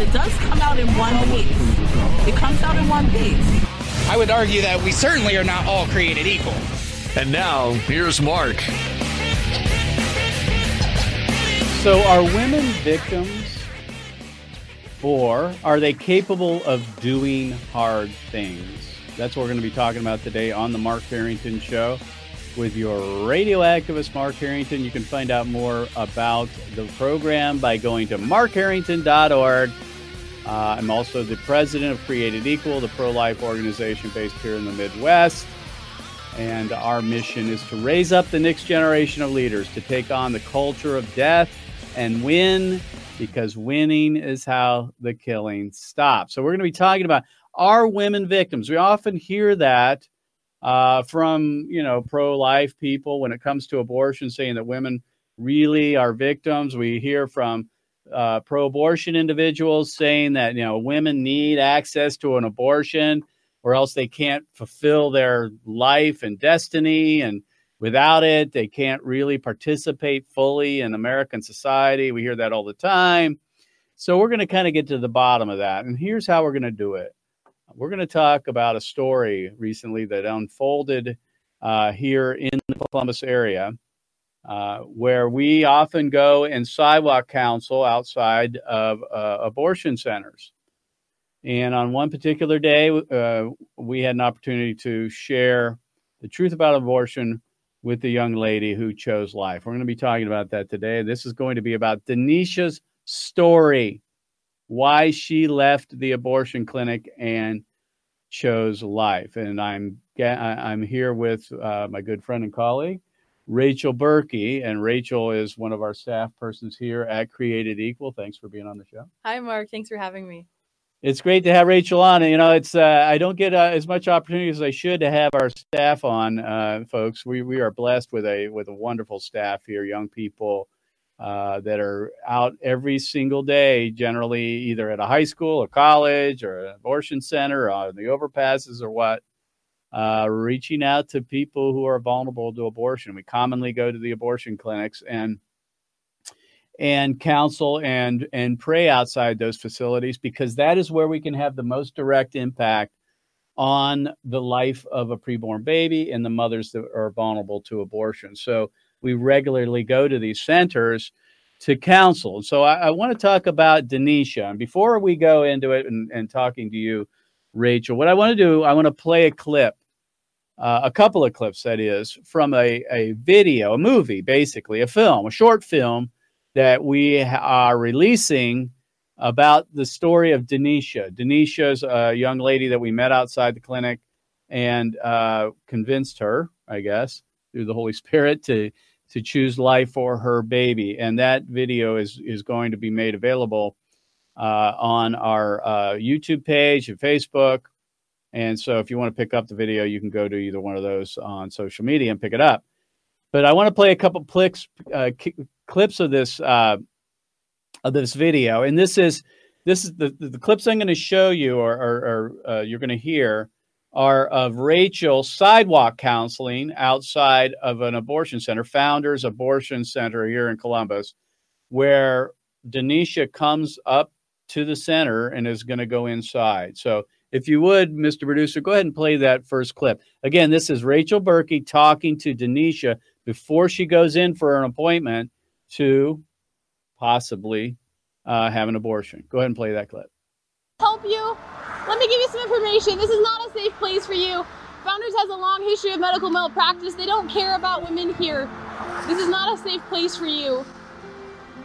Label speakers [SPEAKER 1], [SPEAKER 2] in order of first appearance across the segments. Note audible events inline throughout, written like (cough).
[SPEAKER 1] It does come out in one piece. It comes out in one piece.
[SPEAKER 2] I would argue that we certainly are not all created equal.
[SPEAKER 3] And now, here's Mark.
[SPEAKER 4] So, are women victims or are they capable of doing hard things? That's what we're going to be talking about today on the Mark Harrington Show with your radio activist, Mark Harrington. You can find out more about the program by going to markharrington.org. Uh, I'm also the president of Created Equal, the pro life organization based here in the Midwest. And our mission is to raise up the next generation of leaders to take on the culture of death and win because winning is how the killing stops. So, we're going to be talking about are women victims? We often hear that uh, from, you know, pro life people when it comes to abortion, saying that women really are victims. We hear from uh, pro-abortion individuals saying that you know women need access to an abortion or else they can't fulfill their life and destiny and without it they can't really participate fully in american society. We hear that all the time. So we're going to kind of get to the bottom of that and here's how we're going to do it we're going to talk about a story recently that unfolded uh, here in the columbus area uh, where we often go and sidewalk counsel outside of uh, abortion centers. And on one particular day, uh, we had an opportunity to share the truth about abortion with the young lady who chose life. We're going to be talking about that today. This is going to be about Deneshia's story, why she left the abortion clinic and chose life. And I'm I'm here with uh, my good friend and colleague, Rachel Berkey, and Rachel is one of our staff persons here at Created Equal. Thanks for being on the show.
[SPEAKER 5] Hi, Mark. Thanks for having me.
[SPEAKER 4] It's great to have Rachel on. You know, it's uh, I don't get uh, as much opportunity as I should to have our staff on, uh, folks. We we are blessed with a with a wonderful staff here, young people uh, that are out every single day, generally either at a high school, a college, or an abortion center, or the overpasses, or what uh, reaching out to people who are vulnerable to abortion. We commonly go to the abortion clinics and and counsel and and pray outside those facilities because that is where we can have the most direct impact on the life of a preborn baby and the mothers that are vulnerable to abortion. So we regularly go to these centers to counsel. So I, I want to talk about Deneshia. And before we go into it and, and talking to you, Rachel. What I want to do, I want to play a clip, uh, a couple of clips, that is, from a, a video, a movie, basically, a film, a short film that we are releasing about the story of Deneshia. Deneshia's a young lady that we met outside the clinic and uh, convinced her, I guess, through the Holy (laughs) Spirit to to choose life for her baby. And that video is is going to be made available uh, on our uh, YouTube page and Facebook. And so if you want to pick up the video, you can go to either one of those on social media and pick it up. But I want to play a couple clicks, uh, clips of this uh, of this video, and this is this is the the clips I'm going to show you or, or, or uh, you're going to hear are of Rachel sidewalk counseling outside of an abortion center, Founders Abortion Center here in Columbus, where Deneshia comes up to the center and is going to go inside. So if you would, Mr. Producer, go ahead and play that first clip. Again, this is Rachel Berkey talking to Deneshia before she goes in for an appointment to possibly uh, have an abortion. Go ahead and play that clip.
[SPEAKER 6] Help you. Let me give you some information. This is not a safe place for you. Founders has a long history of medical malpractice. They don't care about women here. This is not a safe place for you.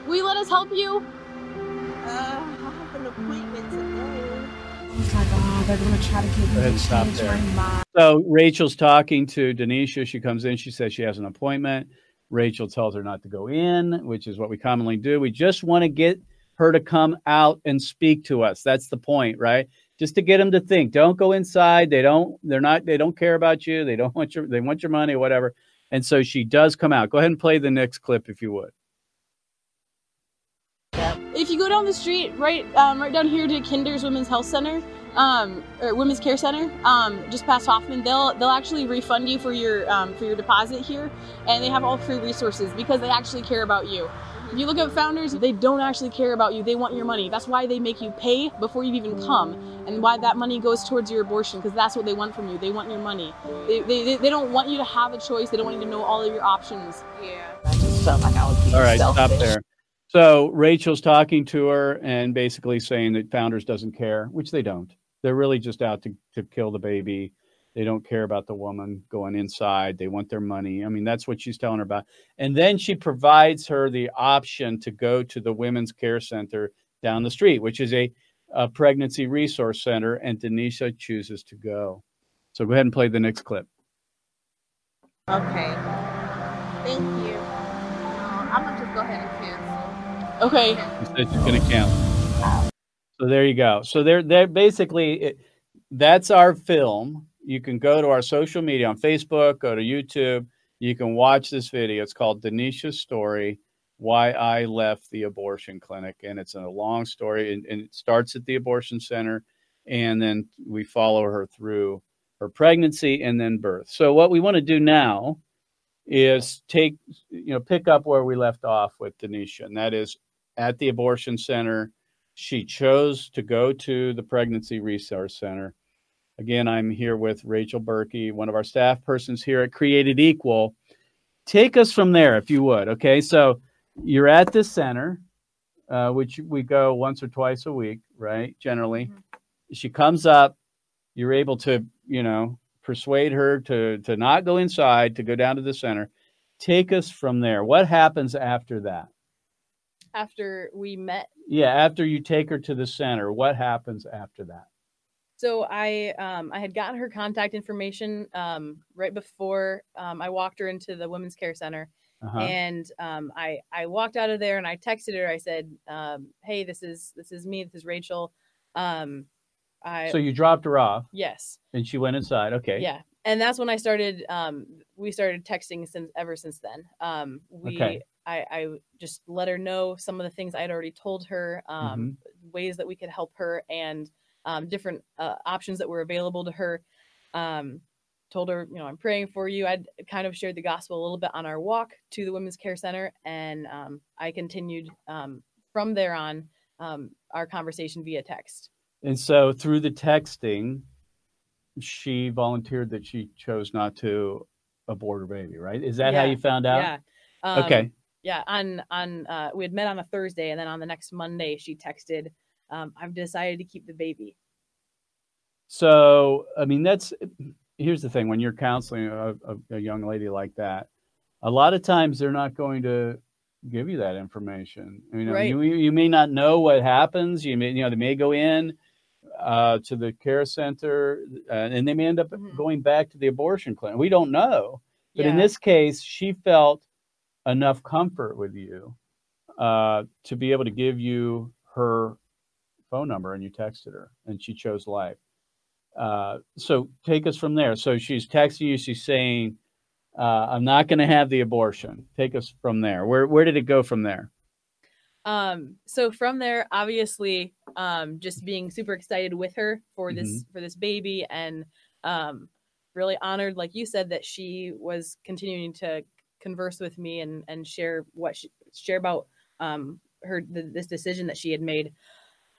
[SPEAKER 6] Will you let us help you?
[SPEAKER 1] Uh, I have an appointment today.
[SPEAKER 7] Oh my God, they're going to try to get me to
[SPEAKER 4] stop
[SPEAKER 7] change
[SPEAKER 4] there.
[SPEAKER 7] my mind.
[SPEAKER 4] So Rachel's talking to Deneshia. She comes in. She says she has an appointment. Rachel tells her not to go in, which is what we commonly do. We just want to get her to come out and speak to us. That's the point, right? Just to get them to think. Don't go inside. They don't. They're not. They don't care about you. They don't (laughs) want your. They want your money whatever. And so she does come out. Go ahead and play the next clip if you would.
[SPEAKER 6] If you go down the street, right, um, right down here to Kinder's Women's Health Center, um, or Women's Care Center, um, just past Hoffman, they'll they'll actually refund you for your um, for your deposit here, and they have all free resources because they actually care about you. If you look at founders, they don't actually care about you. They want your money. That's why they make you pay before you even come, and why that money goes towards your abortion because that's what they want from you. They want your money. They, they, they don't want you to have a choice. They don't want you to know all of your options.
[SPEAKER 1] Yeah. I just felt like I was being
[SPEAKER 4] All right,
[SPEAKER 1] selfish.
[SPEAKER 4] stop there. So Rachel's talking to her and basically saying that Founders doesn't care, which they don't. They're really just out to, to kill the baby. They don't care about the woman going inside. They want their money. I mean, that's what she's telling her about. And then she provides her the option to go to the Women's Care Center down the street, which is a, a pregnancy resource center, and Deneshia chooses to go. So go ahead and play the next clip.
[SPEAKER 5] Okay. Thank you. Um, I'm gonna just go ahead and cancel.
[SPEAKER 6] Okay.
[SPEAKER 4] She said she's going to count. So there you go. So they're they're basically it, that's our film. You can go to our social media on Facebook, go to YouTube. You can watch this video. It's called Deneshia's Story Why I Left the Abortion Clinic. And it's a long story. And, and it starts at the abortion center. And then we follow her through her pregnancy and then birth. So, what we want to do now is take, you know, pick up where we left off with Deneshia. And that is at the abortion center. She chose to go to the Pregnancy Resource Center. Again, I'm here with Rachel Berkey, one of our staff persons here at Created Equal. Take us from there, if you would. Okay, so you're at this center, uh, which we go once or twice a week, right? Generally, she comes up. You're able to, you know, persuade her to to not go inside, to go down to the center. Take us from there. What happens after that?
[SPEAKER 8] after we met.
[SPEAKER 4] Yeah, after you take her to the center, what happens after that?
[SPEAKER 8] So I um, I had gotten her contact information um, right before um, I walked her into the women's care center,
[SPEAKER 4] Uh-huh.
[SPEAKER 8] and um, I I walked out of there and I texted her. I said, um, "Hey, this is this is me. This is Rachel." Um, I
[SPEAKER 4] so you dropped her off
[SPEAKER 8] yes
[SPEAKER 4] and she went inside. Okay.
[SPEAKER 8] yeah, and that's when I started. Um, we started texting since ever since then. Um, we
[SPEAKER 4] Okay.
[SPEAKER 8] I, I just let her know some of the things I had already told her, um, ways that we could help her, and um, different uh, options that were available to her. Um, told her, you know, I'm praying for you. I'd kind of shared the gospel a little bit on our walk to the Women's Care Center, and um, I continued um, from there on um, our conversation via text.
[SPEAKER 4] And so through the texting, she volunteered that she chose not to abort her baby, right? Is that how you found out?
[SPEAKER 8] Yeah. Um,
[SPEAKER 4] Okay.
[SPEAKER 8] Yeah. On on uh, we had met on a Thursday, and then on the next Monday, she texted, um, "I've decided to keep the baby."
[SPEAKER 4] So, I mean, that's here's the thing when you're counseling a, a, a young lady like that, a lot of times they're not going to give you that information. You know,
[SPEAKER 8] Right.
[SPEAKER 4] you you may not know what happens. You may you know they may go in uh, to the care center uh, and they may end up
[SPEAKER 8] Mhm.
[SPEAKER 4] going back to the abortion clinic. We don't know, but in this case, she felt enough comfort with you uh, to be able to give you her phone number, and you texted her, and she chose life. Uh, so take us from there. So she's texting you. She's saying, uh, "I'm not going to have the abortion." Take us from there. Where where did it go from there?
[SPEAKER 8] Um, so from there, obviously, um, just being super excited with her for this for this baby, and um, really honored, like you said, that she was continuing to converse with me and and share what she share about um, her th- this decision that she had made.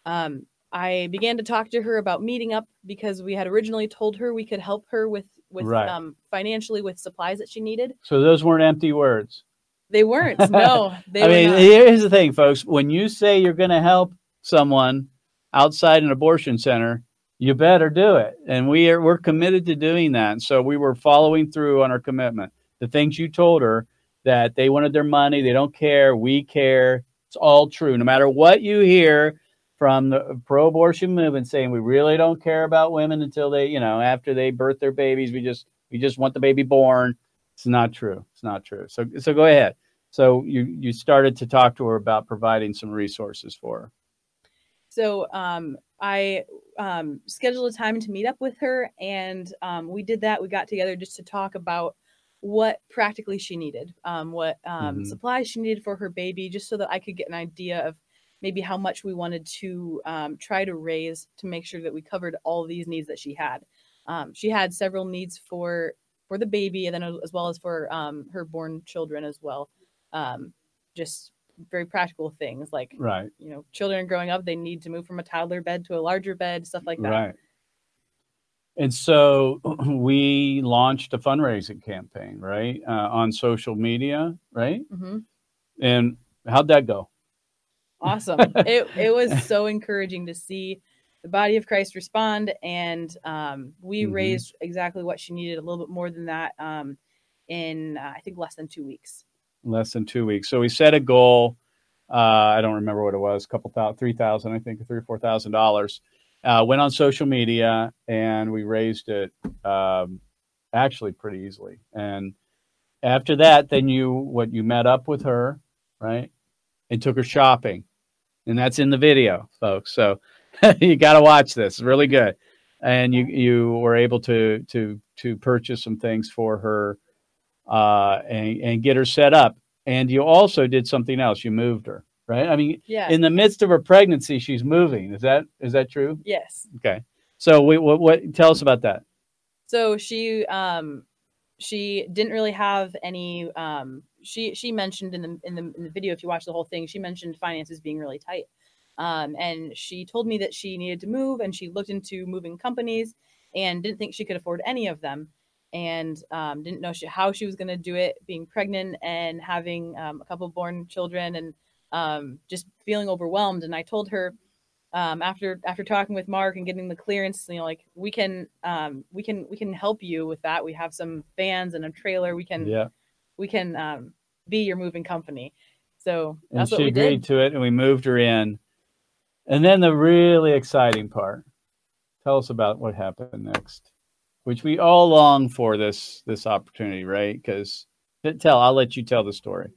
[SPEAKER 8] Um, I began to talk to her about meeting up because we had originally told her we could help her with with
[SPEAKER 4] Right.
[SPEAKER 8] um, financially with supplies that she needed.
[SPEAKER 4] So those weren't empty words.
[SPEAKER 8] They weren't. (laughs) No, they
[SPEAKER 4] I mean,
[SPEAKER 8] not.
[SPEAKER 4] here's the thing, folks. When you say you're going to help someone outside an abortion center, you better do it. And we are we're committed to doing that. So we were following through on our commitment. The things you told her that they wanted their money, they don't care, we care. It's all true. No matter what you hear from the pro-abortion movement saying we really don't care about women until they, you know, after they birth their babies, we just we just want the baby born. It's not true. It's not true. So so go ahead. So you you started to talk to her about providing some resources for her.
[SPEAKER 8] So um, I um, scheduled a time to meet up with her, and um, we did that. We got together just to talk about what practically she needed, um, what um,
[SPEAKER 4] Mhm.
[SPEAKER 8] supplies she needed for her baby, just so that I could get an idea of maybe how much we wanted to um, try to raise to make sure that we covered all these needs that she had. Um, she had several needs for for the baby, and then as well as for um, her born children as well. Um, just very practical things like
[SPEAKER 4] Right.
[SPEAKER 8] you know, children growing up, they need to move from a toddler bed to a larger bed, stuff like that.
[SPEAKER 4] Right. And so (clears throat) we launched a fundraising campaign, right, uh, on social media, right?
[SPEAKER 8] hmm
[SPEAKER 4] And how'd that go?
[SPEAKER 8] Awesome. it it was (laughs) so encouraging to see the body of Christ respond, and um, we
[SPEAKER 4] Mhm.
[SPEAKER 8] raised exactly what she needed, a little bit more than that, um, in uh, I think less than two weeks.
[SPEAKER 4] Less than two weeks. So we set a goal. Uh, I don't remember what it was, a couple thousand, three thousand, I think, three or four thousand dollars. Uh, went on social media and we raised it um, actually pretty easily. And after that, then you what you met up with her, right, and took her shopping, and that's in the video, folks. So (laughs) you got to watch this; it's really good. And you you were able to to to purchase some things for her uh, and and get her set up. And you also did something else. You moved her, right? I mean,
[SPEAKER 8] Yeah.
[SPEAKER 4] in the midst of her pregnancy, she's moving. Is that is that true?
[SPEAKER 8] yes.
[SPEAKER 4] Okay. So we, what what tell us about that?
[SPEAKER 8] So she um she didn't really have any um she she mentioned in the in the in the video if you watch the whole thing she mentioned finances being really tight. Um and she told me that she needed to move and she looked into moving companies and didn't think she could afford any of them and um, didn't know she, how she was going to do it being pregnant and having um, a couple born children and um, just feeling overwhelmed and i told her um, after after talking with Mark and getting the clearance, you know, like we can um, we can we can help you with that. We have some vans and a trailer. We can
[SPEAKER 4] Yeah.
[SPEAKER 8] we can um, be your moving company. So
[SPEAKER 4] And
[SPEAKER 8] that's
[SPEAKER 4] she
[SPEAKER 8] what we
[SPEAKER 4] agreed
[SPEAKER 8] did.
[SPEAKER 4] to it, and we moved her in. And then the really exciting part. Tell us about what happened next, which we all long for this this opportunity, right? Because tell, I'll let you tell the story.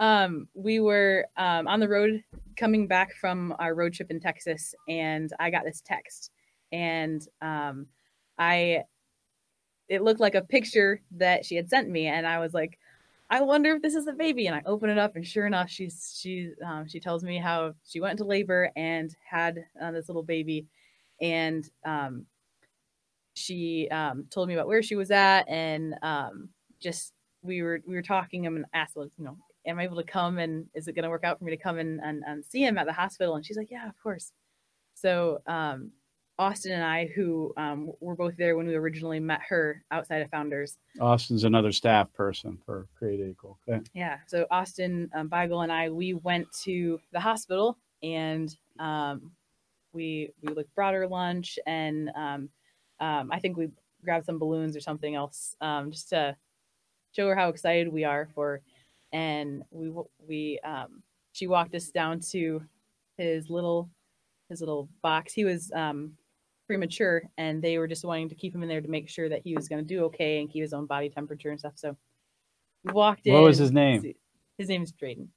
[SPEAKER 8] Um, we were um, on the road coming back from our road trip in Texas, and I got this text, and um, I it looked like a picture that she had sent me, and I was like, I wonder if this is the baby. And I open it up, and sure enough, she's she um, she tells me how she went into labor and had uh, this little baby, and um, she um, told me about where she was at, and um, just we were we were talking and asked, like, you know, am I able to come and is it going to work out for me to come and, and, and see him at the hospital? And she's like, yeah, of course. So um, Austin and I, who um, were both there when we originally met her outside of Founders,
[SPEAKER 4] Austin's another staff person for Create Equal. Okay.
[SPEAKER 8] yeah. So Austin um, Beigel and I, we went to the hospital and um, we we like brought her lunch and um, um, I think we grabbed some balloons or something else um, just to show her how excited we are for. And we we um, she walked us down to his little his little box. He was um, premature, and they were just wanting to keep him in there to make sure that he was going to do okay and keep his own body temperature and stuff. So we walked in.
[SPEAKER 4] What was his name?
[SPEAKER 8] His name is Drayden.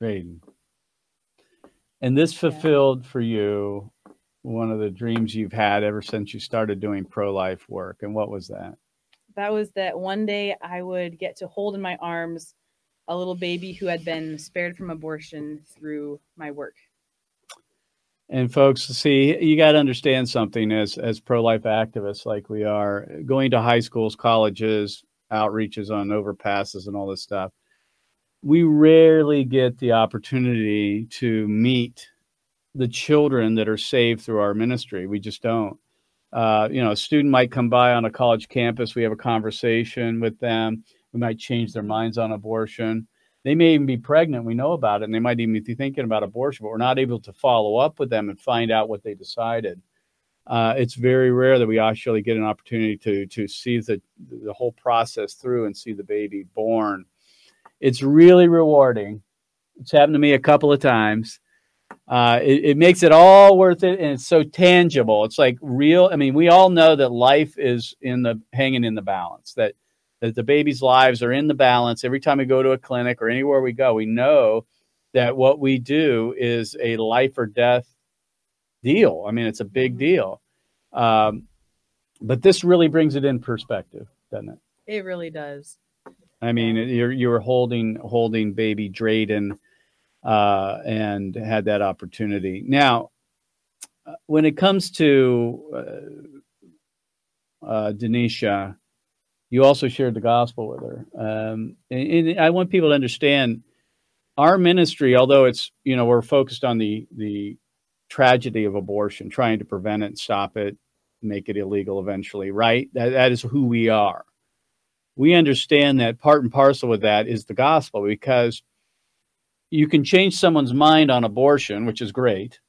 [SPEAKER 4] Braden. And this fulfilled for you one of the dreams you've had ever since you started doing pro life work. And what was that?
[SPEAKER 8] That was that one day I would get to hold in my arms a little baby who had been spared from abortion through my work.
[SPEAKER 4] And folks, see, you got to understand something as as pro life activists like we are, going to high schools, colleges, outreaches on overpasses and all this stuff. We rarely get the opportunity to meet the children that are saved through our ministry. We just don't. Uh, you know, a student might come by on a college campus. We have a conversation with them. We might change their minds on abortion. They may even be pregnant. We know about it, and they might even be thinking about abortion, but we're not able to follow up with them and find out what they decided. Uh, it's very rare that we actually get an opportunity to to see the the whole process through and see the baby born. It's really rewarding. It's happened to me a couple of times. Uh, it, it makes it all worth it, and it's so tangible. It's like real. I mean, we all know that life is in the hanging in the balance. That that the baby's lives are in the balance. Every time we go to a clinic or anywhere we go, we know that what we do is a life or death deal. I mean, it's a big deal. Um, but this really brings it in perspective, doesn't it?
[SPEAKER 8] It really does.
[SPEAKER 4] I mean, you're you're holding holding baby Drayden, uh, and had that opportunity. Now, uh, when it comes to uh, uh, Deneshia, you also shared the gospel with her, um, and, and I want people to understand our ministry. Although it's you know we're focused on the the tragedy of abortion, trying to prevent it, stop it, make it illegal eventually. Right? That that is who we are we understand that part and parcel with that is the gospel because you can change someone's mind on abortion, which is great,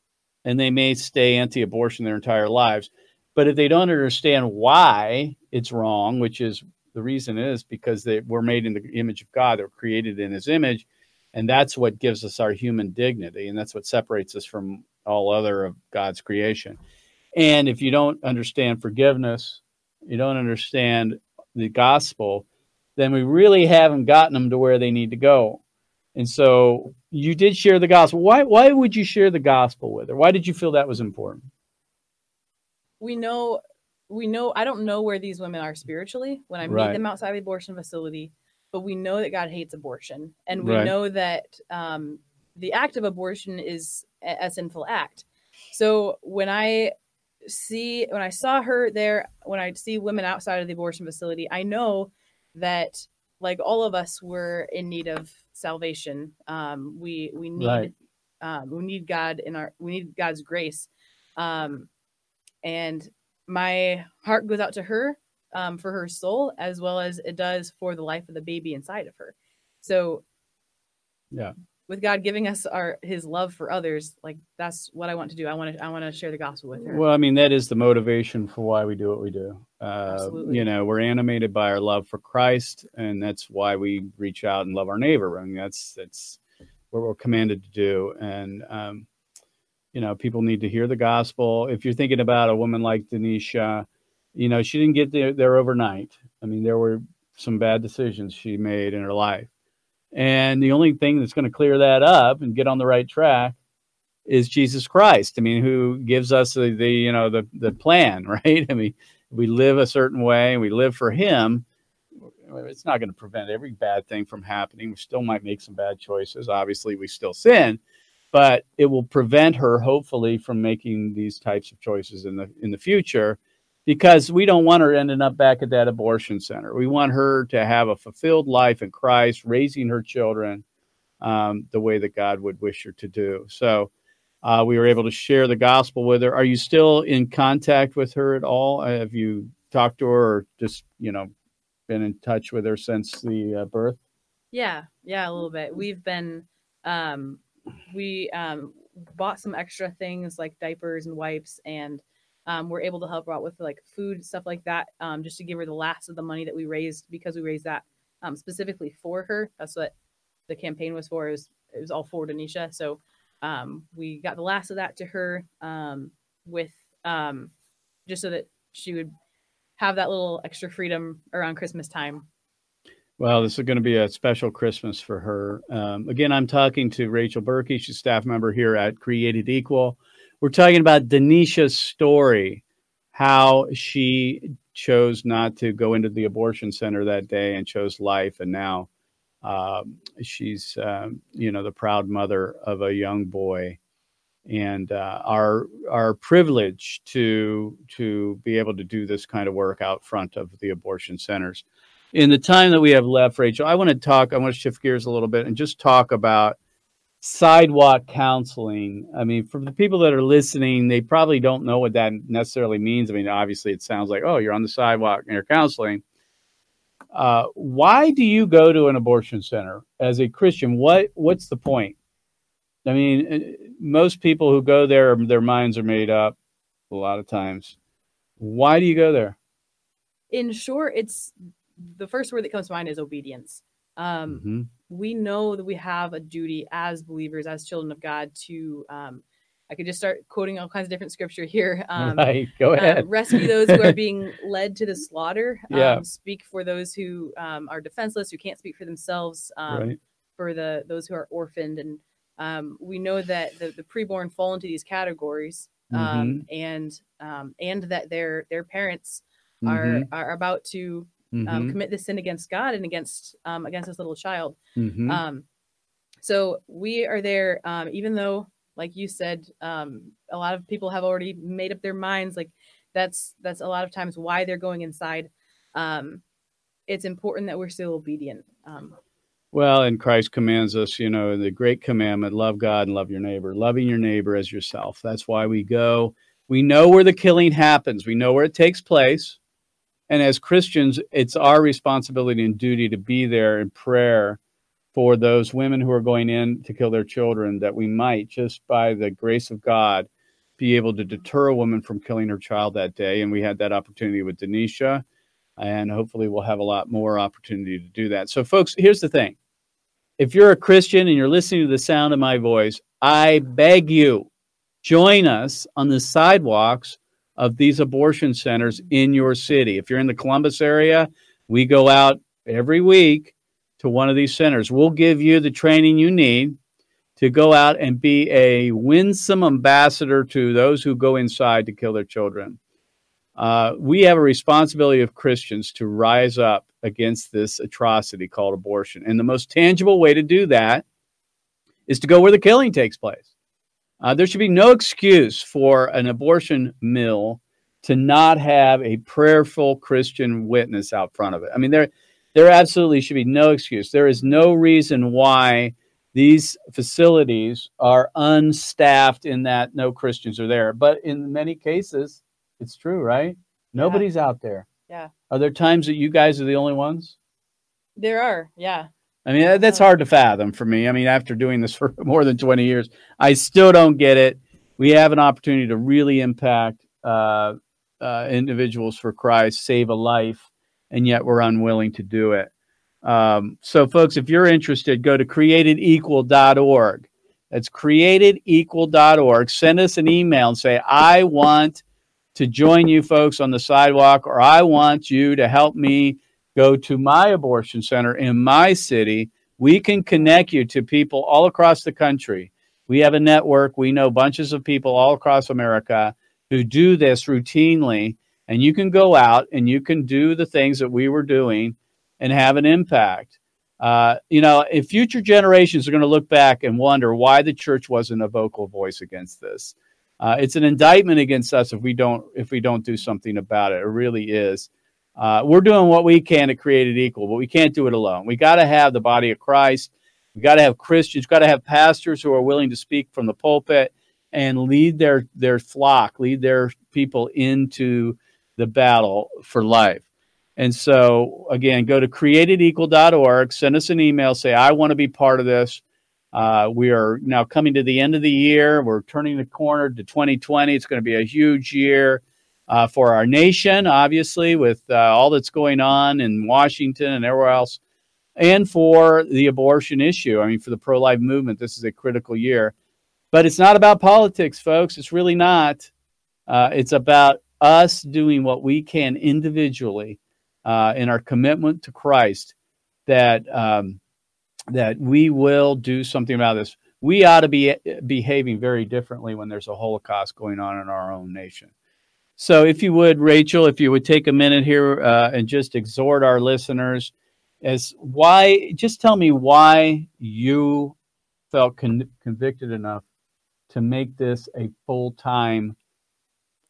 [SPEAKER 4] and they may stay anti abortion their entire lives. But if they don't understand why it's wrong, which is the reason is because they were made in the image of God, they're created in his image, and that's what gives us our human dignity, and that's what separates us from all other of God's creation. And if you don't understand forgiveness, you don't understand the gospel, then we really haven't gotten them to where they need to go. And so you did share the gospel. Why why would you share the gospel with her? Why did you feel that was important?
[SPEAKER 8] We know we know I don't know where these women are spiritually when I meet them outside the abortion facility, but we know that God hates abortion. And we
[SPEAKER 4] Right.
[SPEAKER 8] know that um, the act of abortion is a, a sinful act. So when I see when I saw her there, when I see women outside of the abortion facility, I know that like all of us were in need of salvation. Um, we we need
[SPEAKER 4] Right.
[SPEAKER 8] um, we need God in our we need God's grace. Um, and my heart goes out to her um, for her soul as well as it does for the life of the baby inside of her. So
[SPEAKER 4] Yeah.
[SPEAKER 8] with God giving us our his love for others, like that's what I want to do. I want to I want to share the gospel with her.
[SPEAKER 4] Well, I mean, that is the motivation for why we do what we do. Uh,
[SPEAKER 8] Absolutely.
[SPEAKER 4] you know, we're animated by our love for Christ, and that's why we reach out and love our neighbor. I mean, that's that's what we're commanded to do. And um, you know, people need to hear the gospel. If you're thinking about a woman like Deneshia, you know, she didn't get there, there overnight. I mean, there were some bad decisions she made in her life. And the only thing that's going to clear that up and get on the right track is Jesus Christ. I mean, who gives us the, the you know the the plan, (laughs) right? I mean, we live a certain way, and we live for Him. It's not going to prevent every bad thing from happening. We still might make some bad choices. Obviously, we still sin, but it will prevent her, hopefully, from making these types of choices in the in the future, because we don't want her ending up back at that abortion center. We want her to have a fulfilled life in Christ, raising her children um, the way that God would wish her to do. So uh, we were able to share the gospel with her. Are you still in contact with her at all? Uh, Have you talked to her or just, you know, been in touch with her since the uh, birth?
[SPEAKER 8] Yeah, yeah, a little bit. We've been um we um bought some extra things like diapers and wipes and um we're able to help her out with like food stuff like that um just to give her the last of the money that we raised because we raised that um specifically for her. That's what the campaign was for. It was it was all for Deneshia. So um we got the last of that to her um with um just so that she would have that little extra freedom around Christmas time.
[SPEAKER 4] Well, this is going to be a special Christmas for her. Um, again, I'm talking to Rachel Berkey. She's a staff member here at Created Equal. We're talking about Deneshia's story, how she chose not to go into the abortion center that day and chose life, and now um, she's, um, you know, the proud mother of a young boy, and uh, our our privilege to to be able to do this kind of work out front of the abortion centers in the time that we have left, Rachel, I want to talk. I want to shift gears a little bit and just talk about sidewalk counseling. I mean, for the people that are listening, they probably don't know what that necessarily means. I mean, obviously, it sounds like, oh, you're on the sidewalk and you're counseling. Uh, why do you go to an abortion center as a Christian? What What's the point? I mean, uh, most people who go there, their minds are made up a lot of times. Why do you go there?
[SPEAKER 8] in short, it's the first word that comes to mind is obedience. Um,
[SPEAKER 4] Mhm.
[SPEAKER 8] We know that we have a duty as believers, as children of God, to um, I could just start quoting all kinds of different scripture here. (laughs) Um,
[SPEAKER 4] right. Go
[SPEAKER 8] uh,
[SPEAKER 4] ahead.
[SPEAKER 8] rescue those who are (laughs) being led to the slaughter.
[SPEAKER 4] Yeah.
[SPEAKER 8] Um, speak for those who um, are defenseless, who can't speak for themselves. Um,
[SPEAKER 4] Right.
[SPEAKER 8] For the those who are orphaned, and um, we know that the, the preborn fall into these categories, um,
[SPEAKER 4] Mm-hmm.
[SPEAKER 8] and um, and that their their parents are
[SPEAKER 4] Mhm.
[SPEAKER 8] are about to um,
[SPEAKER 4] Mhm.
[SPEAKER 8] commit this sin against God and against um, against this little child.
[SPEAKER 4] Mhm.
[SPEAKER 8] Um, so we are there, um, even though, like you said, um, a lot of people have already made up their minds. Like that's that's a lot of times why they're going inside. Um, it's important that we're still obedient. Um,
[SPEAKER 4] Well, and Christ commands us, you know, the great commandment love God and love your neighbor, loving your neighbor as yourself. That's why we go. We know where the killing happens, we know where it takes place. And as Christians, it's our responsibility and duty to be there in prayer for those women who are going in to kill their children, that we might, just by the grace of God, be able to deter a woman from killing her child that day. And we had that opportunity with Deneshia, and hopefully we'll have a lot more opportunity to do that. So, folks, here's the thing if you're a Christian and you're listening to the sound of my voice, I beg you, join us on the sidewalks of these abortion centers in your city. If you're in the Columbus area, we go out every week to one of these centers. We'll give you the training you need to go out and be a winsome ambassador to those who go inside to kill their children. Uh, we have a responsibility of Christians to rise up against this atrocity called abortion. And the most tangible way to do that is to go where the killing takes place. Uh, there should be no excuse for an abortion mill to not have a prayerful Christian witness out front of it. I mean, there, there absolutely should be no excuse. There is no reason why these facilities are unstaffed in that no Christians are there. But in many cases, it's true, right? Nobody's out there.
[SPEAKER 8] yeah,
[SPEAKER 4] Are there times that you guys are the only ones?
[SPEAKER 8] there are. Yeah,
[SPEAKER 4] I mean, that's hard to fathom for me. I mean, after doing this (laughs) for more than 20 years, I still don't get it. We have an opportunity to really impact uh, uh, individuals for Christ, save a life, and yet we're unwilling to do it. Um, so, folks, if you're interested, go to createdequal.org. That's createdequal.org. Send us an email and say, I want to join you folks on the sidewalk, or I want you to help me go to my abortion center in my city. We can connect you to people all across the country. We have a network. We know bunches of people all across America who do this routinely. And you can go out and you can do the things that we were doing and have an impact. Uh, you know, if future generations are going to look back and wonder why the church wasn't a vocal voice against this, uh, it's an indictment against us if we don't if we don't do something about it. It really is. Uh, we're doing what we can to Created Equal, but we can't do it alone. We got to have the body of Christ. We got to have Christians. Got to have pastors who are willing to speak from the pulpit and lead their their flock, lead their people into the battle for life. And so, again, go to createdequal.org, send us an email, say, I want to be part of this. Uh, we are now coming to the end of the year. We're turning the corner to 2020. It's going to be a huge year uh, for our nation, obviously, with uh, all that's going on in Washington and everywhere else, and for the abortion issue. I mean, for the pro life movement, this is a critical year. But it's not about politics, folks. It's really not. Uh, it's about us doing what we can individually uh, in our commitment to Christ that um, that we will do something about this. We ought to be behaving very differently when there's a Holocaust going on in our own nation. So, if you would, Rachel, if you would take a minute here uh, and just exhort our listeners as why, just tell me why you felt con- convicted enough to make this a full time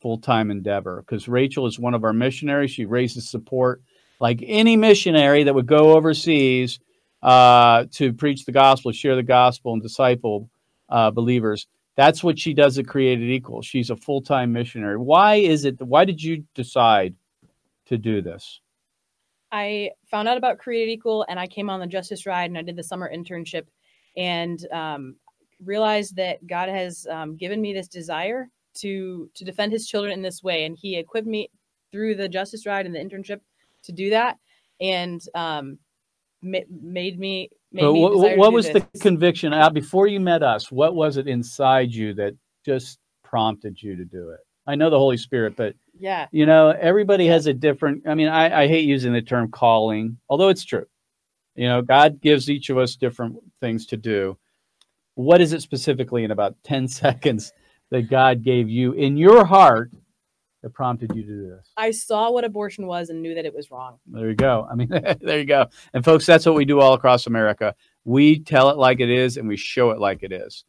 [SPEAKER 4] full time endeavor. Because Rachel is one of our missionaries. She raises support like any missionary that would go overseas uh, to preach the gospel, share the gospel, and disciple uh, believers. That's what she does at Created Equal. She's a full time missionary. Why is it? Why did you decide to do this?
[SPEAKER 8] I found out about Created Equal and I came on the Justice Ride and I did the summer internship and um, realized that God has um, given me this desire to to defend His children in this way, and He equipped me through the Justice Ride and the internship to do that, and um, ma- made me.
[SPEAKER 4] But what, what was
[SPEAKER 8] this.
[SPEAKER 4] the conviction out before you met us? What was it inside you that just prompted you to do it? I know the Holy Spirit, but
[SPEAKER 8] Yeah.
[SPEAKER 4] you know, everybody has a different. I mean, I, I hate using the term calling, although it's true. You know, God gives each of us different things to do. What is it specifically in about 10 (laughs) seconds that God gave you in your heart that prompted you to do this?
[SPEAKER 8] I saw what abortion was and knew that it was wrong.
[SPEAKER 4] There you go. I mean, (laughs) there you go. And folks, that's what we do all across America. We tell it like it is and we show it like it is.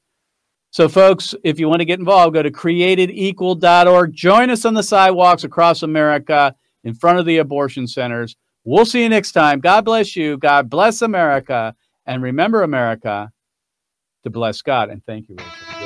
[SPEAKER 4] So, folks, if you want to get involved, go to createdequal.org. Join us on the sidewalks across America in front of the abortion centers. We'll see you next time. God bless you. God bless America. And remember, America, to bless God. And thank you, Rachel, for joining us.